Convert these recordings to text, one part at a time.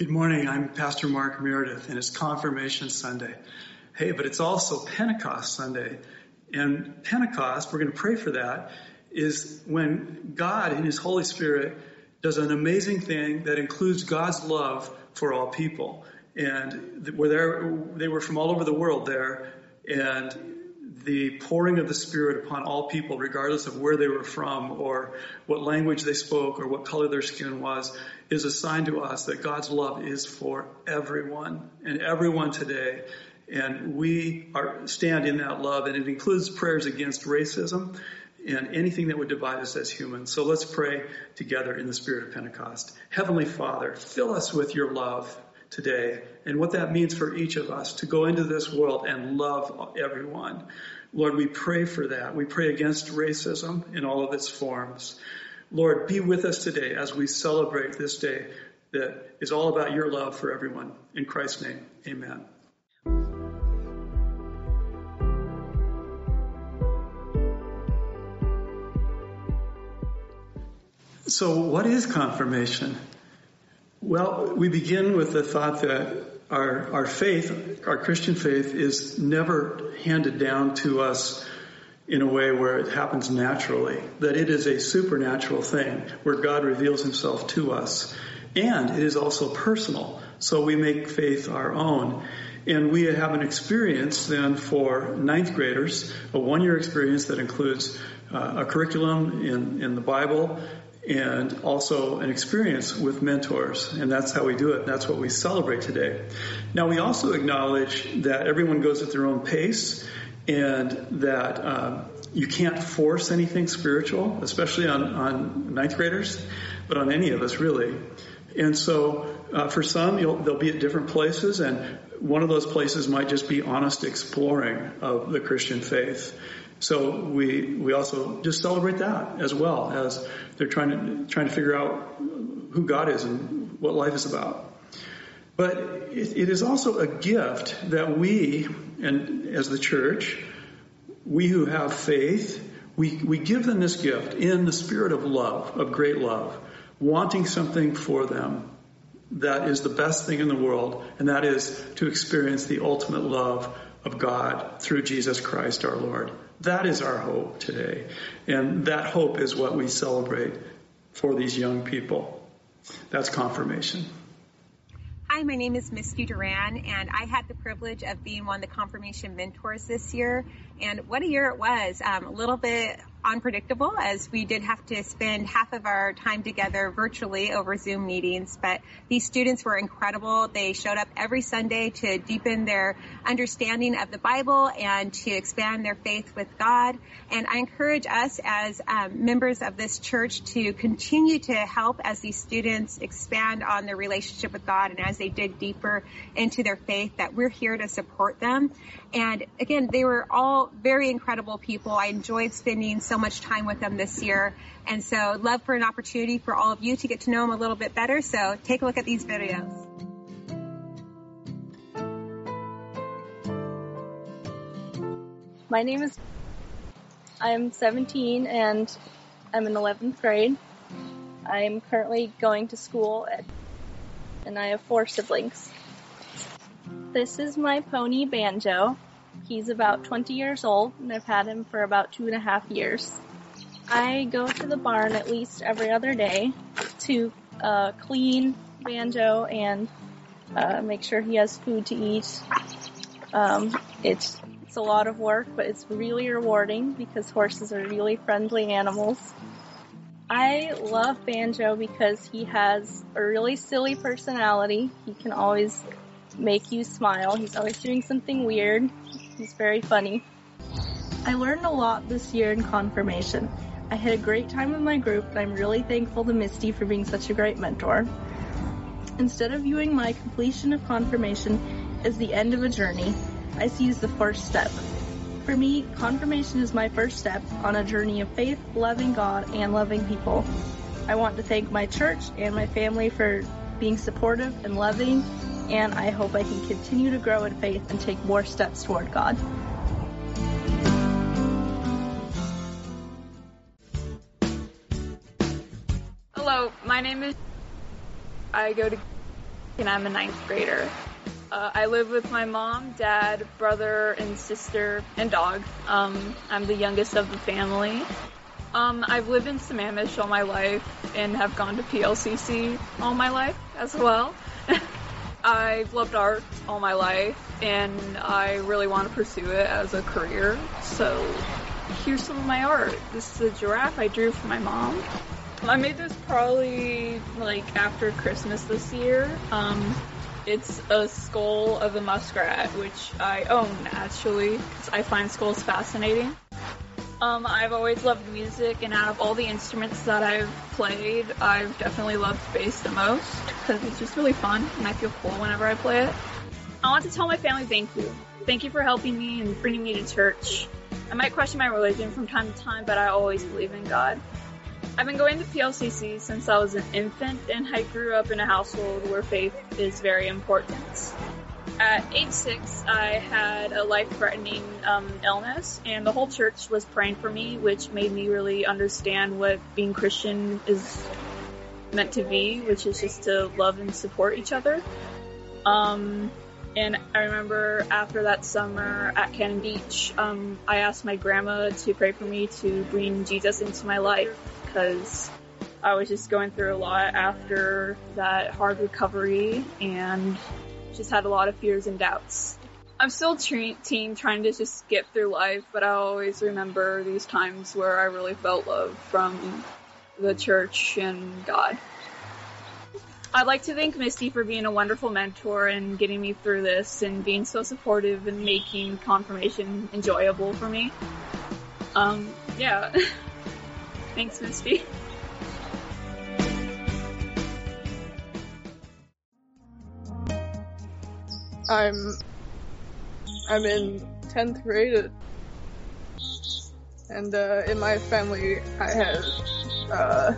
Good morning. I'm Pastor Mark Meredith, and it's Confirmation Sunday. Hey, but it's also Pentecost Sunday. And Pentecost, we're going to pray for that, is when God in His Holy Spirit does an amazing thing that includes God's love for all people. And were there, they were from all over the world there, and the pouring of the Spirit upon all people, regardless of where they were from or what language they spoke or what color their skin was, is a sign to us that God's love is for everyone and everyone today. And we are stand in that love, and it includes prayers against racism and anything that would divide us as humans. So let's pray together in the spirit of Pentecost. Heavenly Father, fill us with your love today and what that means for each of us to go into this world and love everyone. Lord, we pray for that. We pray against racism in all of its forms. Lord, be with us today as we celebrate this day that is all about your love for everyone. In Christ's name, amen. So, what is confirmation? Well, we begin with the thought that our, our faith, our Christian faith, is never handed down to us in a way where it happens naturally, that it is a supernatural thing where God reveals himself to us. And it is also personal, so we make faith our own. And we have an experience then for ninth graders, a one year experience that includes uh, a curriculum in, in the Bible and also an experience with mentors. And that's how we do it. That's what we celebrate today. Now, we also acknowledge that everyone goes at their own pace and that um, you can't force anything spiritual, especially on, on ninth graders, but on any of us really. And so, uh, for some, they'll be at different places, and one of those places might just be honest exploring of the Christian faith. So we we also just celebrate that as well as they're trying to trying to figure out who God is and what life is about. But it, it is also a gift that we, and as the church, we who have faith, we, we give them this gift in the spirit of love, of great love, wanting something for them that is the best thing in the world, and that is to experience the ultimate love of God through Jesus Christ our Lord. That is our hope today. And that hope is what we celebrate for these young people. That's confirmation. Hi, my name is Misty Duran, and I had the privilege of being one of the confirmation mentors this year. And what a year it was! Um, a little bit unpredictable as we did have to spend half of our time together virtually over Zoom meetings. But these students were incredible. They showed up every Sunday to deepen their understanding of the Bible and to expand their faith with God. And I encourage us as um, members of this church to continue to help as these students expand on their relationship with God and as they dig deeper into their faith that we're here to support them. And again, they were all very incredible people. I enjoyed spending so much time with them this year. And so love for an opportunity for all of you to get to know them a little bit better. So take a look at these videos. My name is, I'm 17 and I'm in 11th grade. I'm currently going to school at, and I have four siblings. This is my pony Banjo. He's about 20 years old, and I've had him for about two and a half years. I go to the barn at least every other day to uh, clean Banjo and uh, make sure he has food to eat. Um, it's it's a lot of work, but it's really rewarding because horses are really friendly animals. I love Banjo because he has a really silly personality. He can always make you smile. He's always doing something weird. He's very funny. I learned a lot this year in confirmation. I had a great time with my group and I'm really thankful to Misty for being such a great mentor. Instead of viewing my completion of confirmation as the end of a journey, I see it as the first step. For me, confirmation is my first step on a journey of faith, loving God, and loving people. I want to thank my church and my family for being supportive and loving and I hope I can continue to grow in faith and take more steps toward God. Hello, my name is. I go to and I'm a ninth grader. Uh, I live with my mom, dad, brother, and sister, and dog. Um, I'm the youngest of the family. Um, I've lived in Sammamish all my life and have gone to PLCC all my life as well. I've loved art all my life and I really want to pursue it as a career. So here's some of my art. This is a giraffe I drew for my mom. I made this probably like after Christmas this year. Um, it's a skull of a muskrat, which I own actually, because I find skulls fascinating. Um, I've always loved music, and out of all the instruments that I've played, I've definitely loved bass the most because it's just really fun, and I feel cool whenever I play it. I want to tell my family thank you. Thank you for helping me and bringing me to church. I might question my religion from time to time, but I always believe in God. I've been going to PLCC since I was an infant, and I grew up in a household where faith is very important. At age six, I had a life-threatening um, illness, and the whole church was praying for me, which made me really understand what being Christian is meant to be, which is just to love and support each other. Um, and I remember after that summer at Cannon Beach, um, I asked my grandma to pray for me to bring Jesus into my life because I was just going through a lot after that hard recovery and just had a lot of fears and doubts. I'm still teen trying to just get through life, but I always remember these times where I really felt love from the church and God. I'd like to thank Misty for being a wonderful mentor and getting me through this and being so supportive and making confirmation enjoyable for me. Um, yeah. Thanks, Misty. I'm I'm in tenth grade, and uh, in my family I have uh,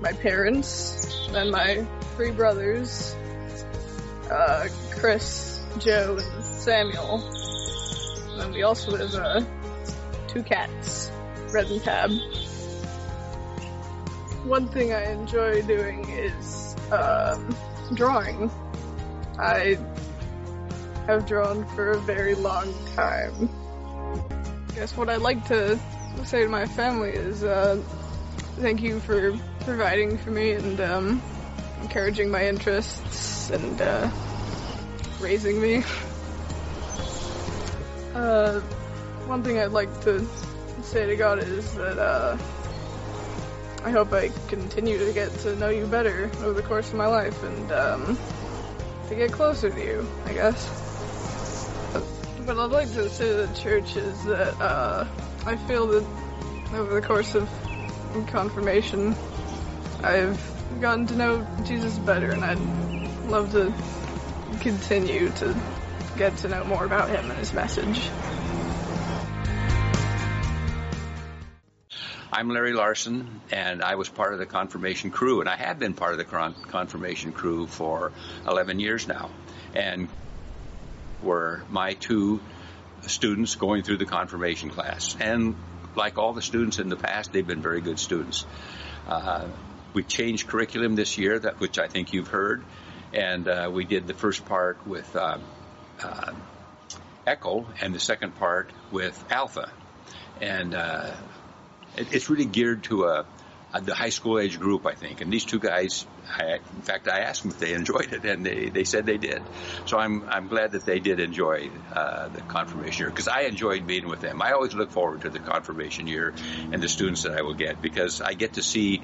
my parents and my three brothers, uh, Chris, Joe, and Samuel. And we also have uh, two cats, Red and Tab. One thing I enjoy doing is um, drawing. I have drawn for a very long time. I guess what I'd like to say to my family is uh, thank you for providing for me and um, encouraging my interests and uh, raising me. Uh, one thing I'd like to say to God is that uh, I hope I continue to get to know you better over the course of my life and um, to get closer to you, I guess. What I'd like to say to the church is that uh, I feel that over the course of confirmation, I've gotten to know Jesus better, and I'd love to continue to get to know more about him and his message. I'm Larry Larson, and I was part of the confirmation crew, and I have been part of the confirmation crew for 11 years now. And were my two students going through the confirmation class. And like all the students in the past, they've been very good students. Uh, we changed curriculum this year, that which I think you've heard, and uh, we did the first part with uh, uh Echo and the second part with Alpha, and uh, it, it's really geared to a the high school age group, I think. And these two guys, I, in fact, I asked them if they enjoyed it, and they, they said they did. So I'm I'm glad that they did enjoy uh, the confirmation year because I enjoyed being with them. I always look forward to the confirmation year and the students that I will get because I get to see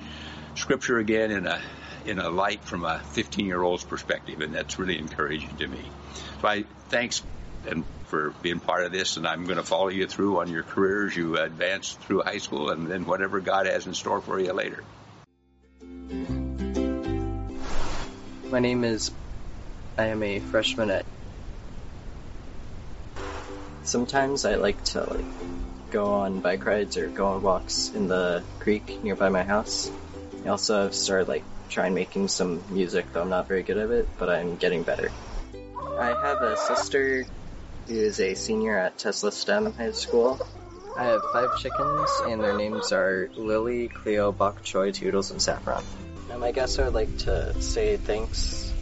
scripture again in a in a light from a 15 year old's perspective, and that's really encouraging to me. So I thanks and for being part of this, and I'm going to follow you through on your career as you advance through high school and then whatever God has in store for you later. My name is, I am a freshman at. Sometimes I like to like go on bike rides or go on walks in the creek nearby my house. I also have started like trying making some music, though I'm not very good at it, but I'm getting better. I have a sister who is a senior at Tesla STEM High School. I have five chickens, and their names are Lily, Cleo, Bok Choy, Toodles, and Saffron. Um, I guess I would like to say thanks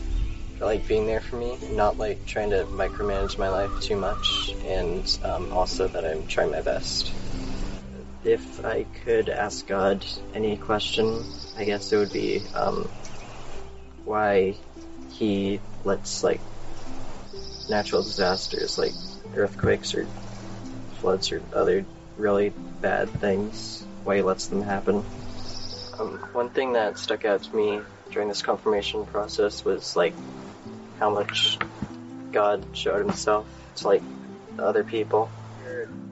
for like being there for me, not like trying to micromanage my life too much, and um, also that I'm trying my best. If I could ask God any question, I guess it would be um, why He lets like natural disasters like earthquakes or floods or other really bad things, why He lets them happen. Um, one thing that stuck out to me during this confirmation process was like how much God showed himself to like other people.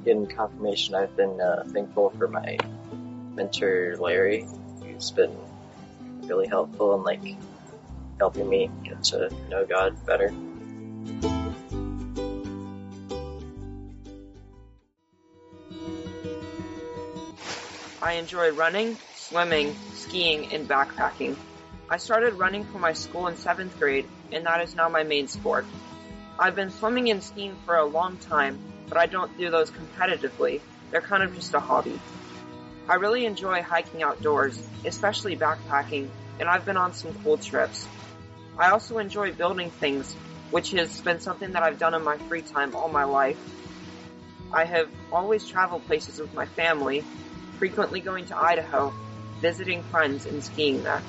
In confirmation, I've been uh, thankful for my mentor Larry, who's been really helpful in like helping me get to know God better. I enjoy running, swimming, skiing, and backpacking. I started running for my school in seventh grade, and that is now my main sport. I've been swimming and skiing for a long time, but I don't do those competitively. They're kind of just a hobby. I really enjoy hiking outdoors, especially backpacking, and I've been on some cool trips. I also enjoy building things, which has been something that I've done in my free time all my life. I have always traveled places with my family, frequently going to Idaho, visiting friends, and skiing there.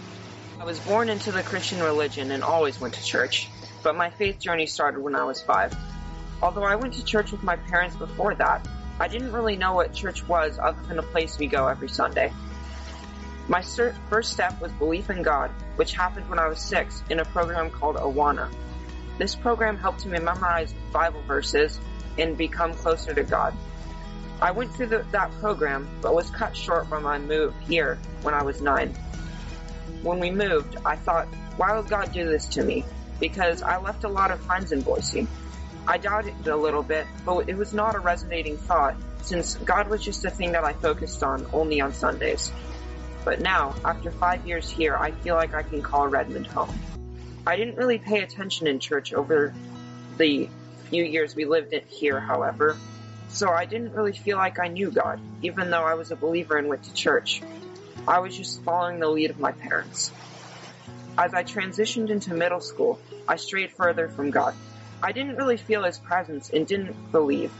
I was born into the Christian religion and always went to church, but my faith journey started when I was five. Although I went to church with my parents before that, I didn't really know what church was other than a place we go every Sunday. My first step was belief in God, which happened when I was six in a program called Awana. This program helped me memorize Bible verses and become closer to God. I went through the, that program, but was cut short by my move here when I was nine when we moved, I thought, why would God do this to me? Because I left a lot of friends in Boise. I doubted a little bit, but it was not a resonating thought since God was just a thing that I focused on only on Sundays. But now, after five years here, I feel like I can call Redmond home. I didn't really pay attention in church over the few years we lived here, however, so I didn't really feel like I knew God, even though I was a believer and went to church. I was just following the lead of my parents. As I transitioned into middle school, I strayed further from God. I didn't really feel His presence and didn't believe,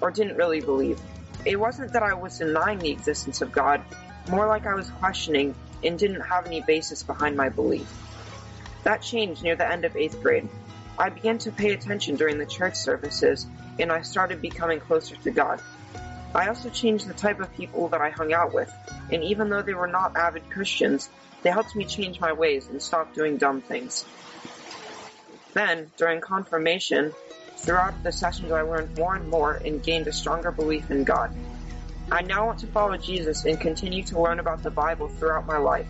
or didn't really believe. It wasn't that I was denying the existence of God, more like I was questioning and didn't have any basis behind my belief. That changed near the end of eighth grade. I began to pay attention during the church services, and I started becoming closer to God. I also changed the type of people that I hung out with, and even though they were not avid Christians, they helped me change my ways and stop doing dumb things. Then, during confirmation, throughout the sessions I learned more and more and gained a stronger belief in God. I now want to follow Jesus and continue to learn about the Bible throughout my life.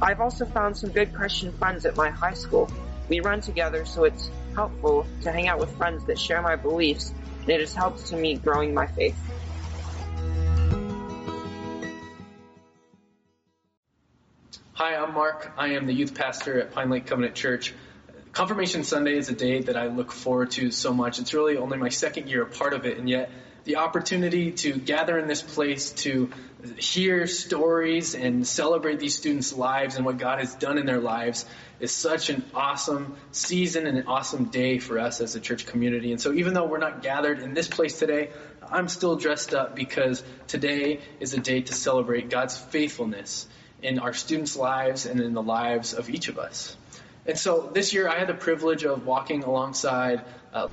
I've also found some good Christian friends at my high school. We run together, so it's helpful to hang out with friends that share my beliefs, and it has helped to me growing my faith. Hi, I'm Mark. I am the youth pastor at Pine Lake Covenant Church. Confirmation Sunday is a day that I look forward to so much. It's really only my second year a part of it, and yet the opportunity to gather in this place to hear stories and celebrate these students' lives and what God has done in their lives is such an awesome season and an awesome day for us as a church community. And so even though we're not gathered in this place today, I'm still dressed up because today is a day to celebrate God's faithfulness in our students' lives and in the lives of each of us. And so this year I had the privilege of walking alongside uh,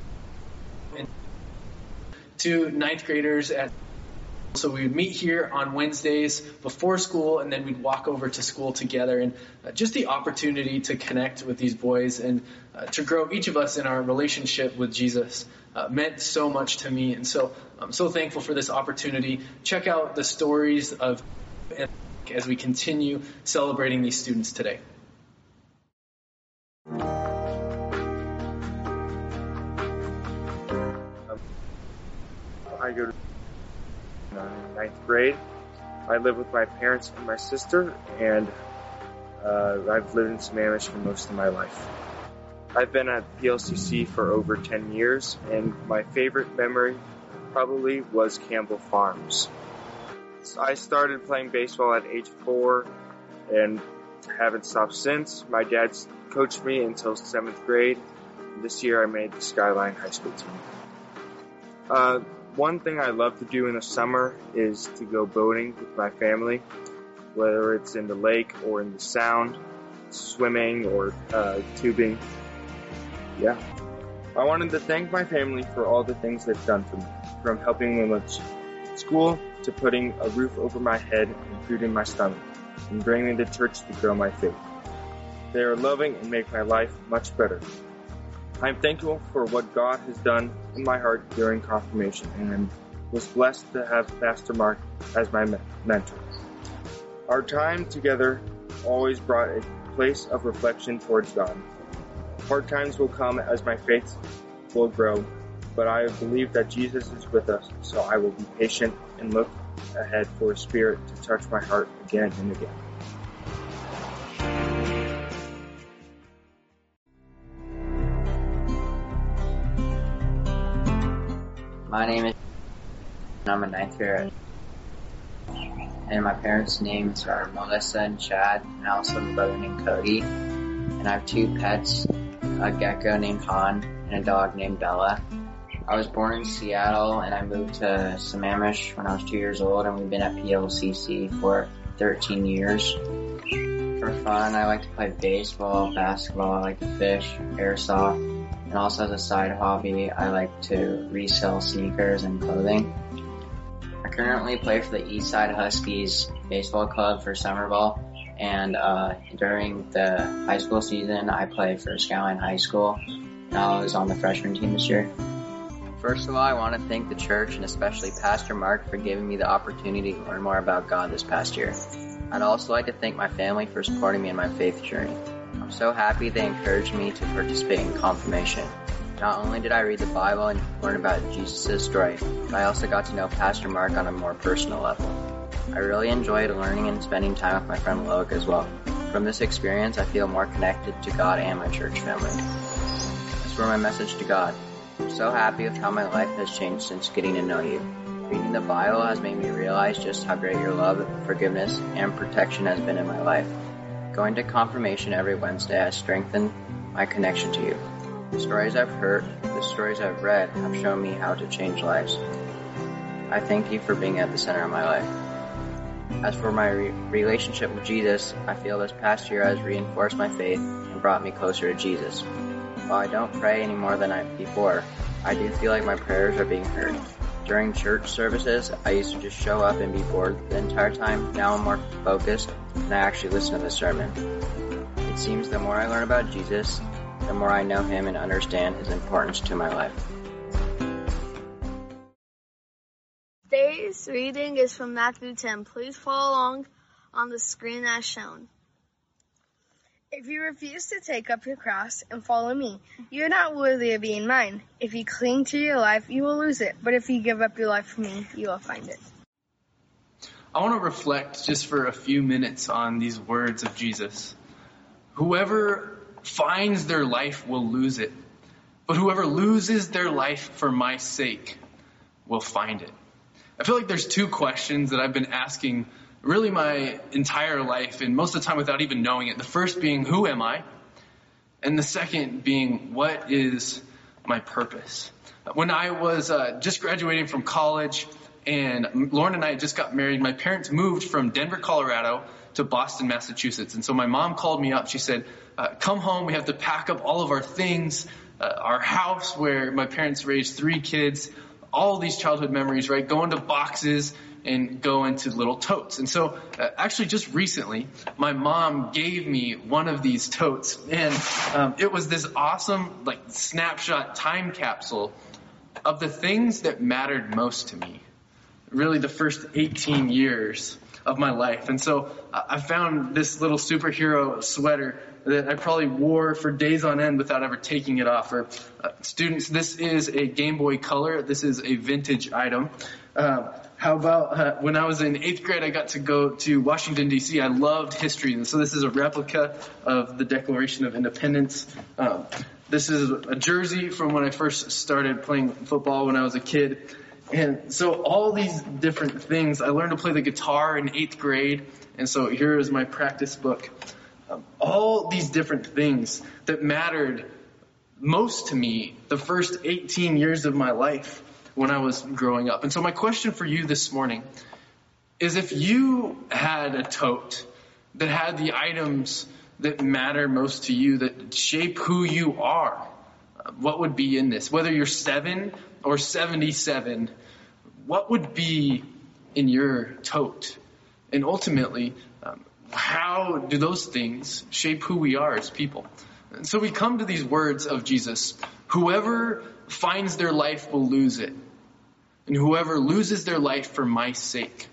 two ninth graders at so we would meet here on Wednesdays before school, and then we'd walk over to school together. And uh, just the opportunity to connect with these boys and uh, to grow each of us in our relationship with Jesus uh, meant so much to me. And so I'm so thankful for this opportunity. Check out the stories of as we continue celebrating these students today. I go to ninth grade. I live with my parents and my sister, and uh, I've lived in Sammamish for most of my life. I've been at PLCC for over 10 years, and my favorite memory probably was Campbell Farms. I started playing baseball at age four and haven't stopped since. My dad's coached me until seventh grade. This year I made the Skyline High School team. Uh, one thing I love to do in the summer is to go boating with my family, whether it's in the lake or in the sound, swimming or uh, tubing. Yeah. I wanted to thank my family for all the things they've done for me, from helping me with school to putting a roof over my head and food in my stomach, and bringing me to church to grow my faith. They are loving and make my life much better. I am thankful for what God has done in my heart during confirmation and was blessed to have Pastor Mark as my mentor. Our time together always brought a place of reflection towards God. Hard times will come as my faith will grow, but I believe that Jesus is with us, so I will be patient and look ahead for a Spirit to touch my heart again and again. My name is. I'm a ninth grader, and my parents' names are Melissa and Chad, and I also have a brother named Cody. And I have two pets: a gecko named Han and a dog named Bella. I was born in Seattle, and I moved to Sammamish when I was two years old, and we've been at PLCC for 13 years. For fun, I like to play baseball, basketball, I like to fish, airsoft, and also as a side hobby, I like to resell sneakers and clothing. I currently play for the Eastside Huskies baseball club for summer ball, and uh, during the high school season, I play for Skyline High School. And I was on the freshman team this year. First of all, I want to thank the church and especially Pastor Mark for giving me the opportunity to learn more about God this past year. I'd also like to thank my family for supporting me in my faith journey. I'm so happy they encouraged me to participate in confirmation. Not only did I read the Bible and learn about Jesus' story, but I also got to know Pastor Mark on a more personal level. I really enjoyed learning and spending time with my friend Loic as well. From this experience, I feel more connected to God and my church family. As for my message to God, I'm so happy with how my life has changed since getting to know you. Reading the Bible has made me realize just how great your love, forgiveness, and protection has been in my life. Going to confirmation every Wednesday has strengthened my connection to you. The stories I've heard, the stories I've read have shown me how to change lives. I thank you for being at the center of my life. As for my re- relationship with Jesus, I feel this past year has reinforced my faith and brought me closer to Jesus. While I don't pray any more than I before, I do feel like my prayers are being heard. During church services, I used to just show up and be bored the entire time. Now I'm more focused and I actually listen to the sermon. It seems the more I learn about Jesus, the more I know him and understand his importance to my life. Today's reading is from Matthew 10. Please follow along on the screen as shown. If you refuse to take up your cross and follow me, you are not worthy of being mine. If you cling to your life, you will lose it. But if you give up your life for me, you will find it. I want to reflect just for a few minutes on these words of Jesus. Whoever finds their life will lose it, but whoever loses their life for my sake will find it. I feel like there's two questions that I've been asking really my entire life, and most of the time without even knowing it. The first being, who am I? And the second being, what is my purpose? When I was uh, just graduating from college, and Lauren and I just got married. My parents moved from Denver, Colorado to Boston, Massachusetts. And so my mom called me up. She said, uh, come home. We have to pack up all of our things, uh, our house where my parents raised three kids, all these childhood memories, right? Go into boxes and go into little totes. And so uh, actually just recently, my mom gave me one of these totes and um, it was this awesome like snapshot time capsule of the things that mattered most to me really the first 18 years of my life. And so I found this little superhero sweater that I probably wore for days on end without ever taking it off. For uh, students, this is a Game Boy Color. This is a vintage item. Uh, how about uh, when I was in eighth grade, I got to go to Washington D.C. I loved history, and so this is a replica of the Declaration of Independence. Um, this is a jersey from when I first started playing football when I was a kid. And so all these different things, I learned to play the guitar in eighth grade. And so here is my practice book. all these different things that mattered most to me the first 18 years of my life when I was growing up. And so my question for you this morning is if you had a tote that had the items that matter most to you, that shape who you are, what would be in this? Whether you're seven or 77, what would be in your tote? And ultimately, um, how do those things shape who we are as people? And so we come to these words of Jesus Whoever finds their life will lose it, and whoever loses their life for my sake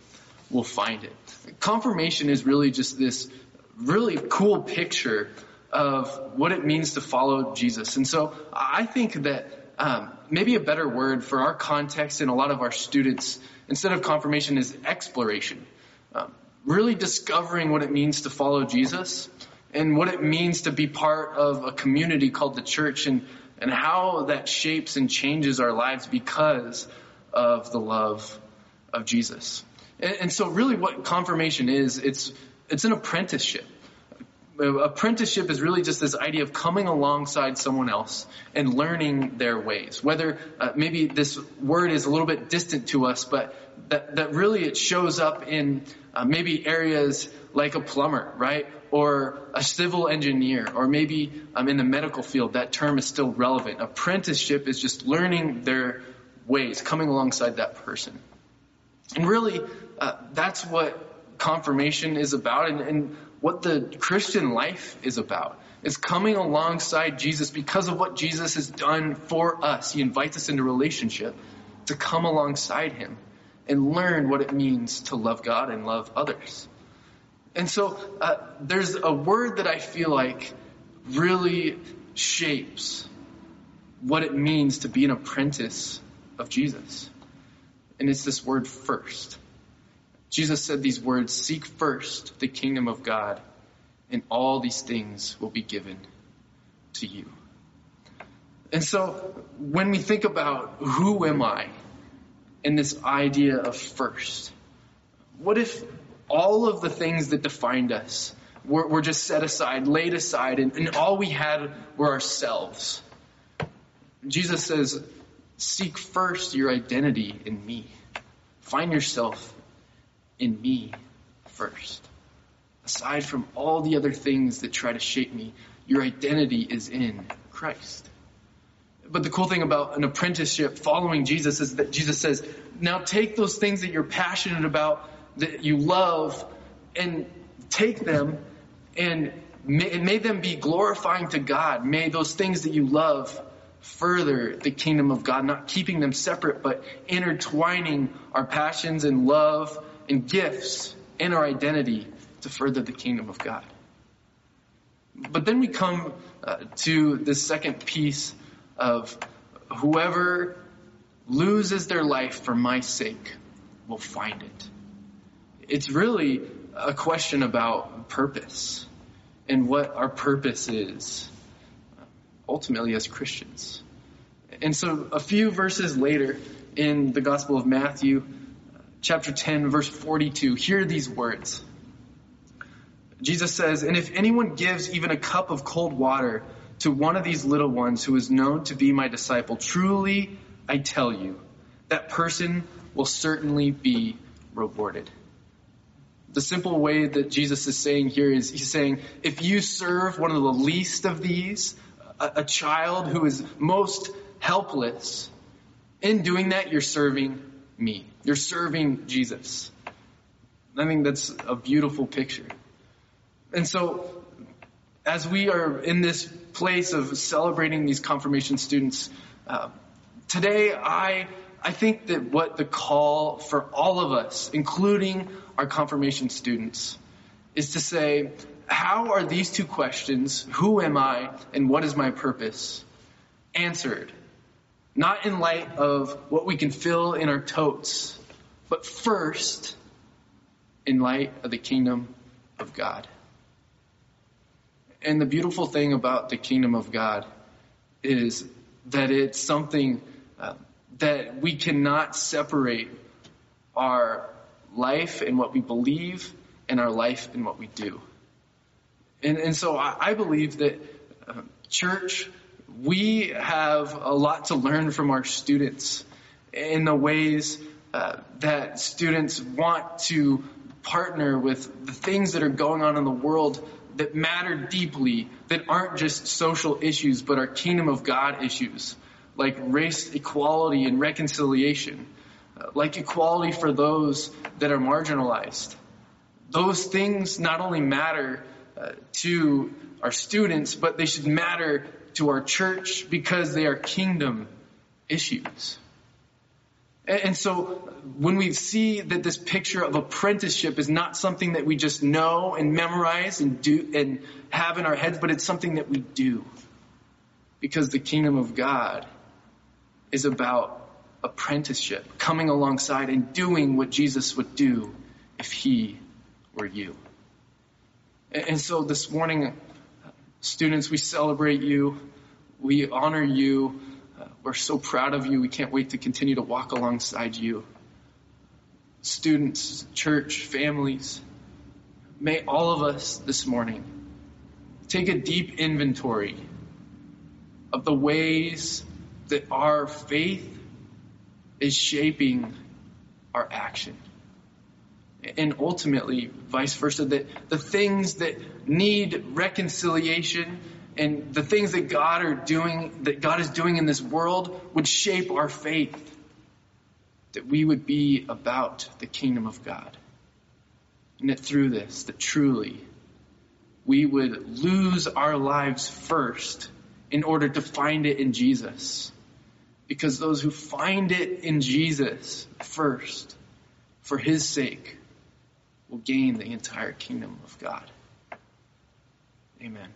will find it. Confirmation is really just this really cool picture of what it means to follow Jesus. And so I think that um, maybe a better word for our context and a lot of our students, instead of confirmation, is exploration. Um, really discovering what it means to follow Jesus and what it means to be part of a community called the church and, and how that shapes and changes our lives because of the love of Jesus. And, and so really what confirmation is, it's, it's an apprenticeship apprenticeship is really just this idea of coming alongside someone else and learning their ways. Whether uh, maybe this word is a little bit distant to us, but that, that really it shows up in uh, maybe areas like a plumber, right? Or a civil engineer, or maybe um, in the medical field, that term is still relevant. Apprenticeship is just learning their ways, coming alongside that person. And really, uh, that's what confirmation is about. And, and what the Christian life is about. Is coming alongside Jesus because of what Jesus has done for us. He invites us into relationship to come alongside him and learn what it means to love God and love others. And so uh, there's a word that I feel like really shapes what it means to be an apprentice of Jesus. And it's this word first. Jesus said these words Seek first the kingdom of God, and all these things will be given to you. And so, when we think about who am I in this idea of first, what if all of the things that defined us were, were just set aside, laid aside, and, and all we had were ourselves? Jesus says, Seek first your identity in me. Find yourself in me first. Aside from all the other things that try to shape me, your identity is in Christ. But the cool thing about an apprenticeship following Jesus is that Jesus says, now take those things that you're passionate about, that you love, and take them and may, may them be glorifying to God. May those things that you love further the kingdom of God, not keeping them separate, but intertwining our passions and love and gifts and our identity to further the kingdom of God. But then we come uh, to the second piece of whoever loses their life for my sake will find it. It's really a question about purpose and what our purpose is ultimately as Christians. And so a few verses later in the Gospel of Matthew, uh, chapter 10, verse 42. Hear these words. Jesus says, And if anyone gives even a cup of cold water to one of these little ones who is known to be my disciple, truly I tell you, that person will certainly be rewarded. The simple way that Jesus is saying here is he's saying, if you serve one of the least of these, a, child who is most helpless, in doing that, you're serving me. You're serving Jesus. I think that's a beautiful picture. And so, as we are in this place of celebrating these confirmation students, uh, today I I think that what the call for all of us, including our confirmation students, is to say, how are these two questions, who am I and what is my purpose, answered not in light of what we can fill in our totes, but first in light of the kingdom of God. And the beautiful thing about the kingdom of God is that it's something uh, that we cannot separate our life and what we believe and our life and what we do. And, and so I, I believe that uh, church, we have a lot to learn from our students in the ways uh, that students want to partner with the things that are going on in the world that matter deeply, that aren't just social issues, but are kingdom of God issues, like race equality and reconciliation, uh, like equality for those that are marginalized. Those things not only matter to our students, but they should matter to our church because they are kingdom issues. And so when we see that this picture of apprenticeship is not something that we just know and memorize and do and have in our heads, but it's something that we do. Because the kingdom of God is about apprenticeship, coming alongside and doing what Jesus would do if he were you. And so this morning, students, we celebrate you. We honor you. Uh, we're so proud of you. We can't wait to continue to walk alongside you. Students, church, families, may all of us this morning take a deep inventory of the ways that our faith is shaping our action. And ultimately, vice versa, that the things that need reconciliation and the things that God are doing, that God is doing in this world would shape our faith. That we would be about the kingdom of God. And that through this, that truly we would lose our lives first in order to find it in Jesus. Because those who find it in Jesus first, for his sake, will gain the entire kingdom of God. Amen.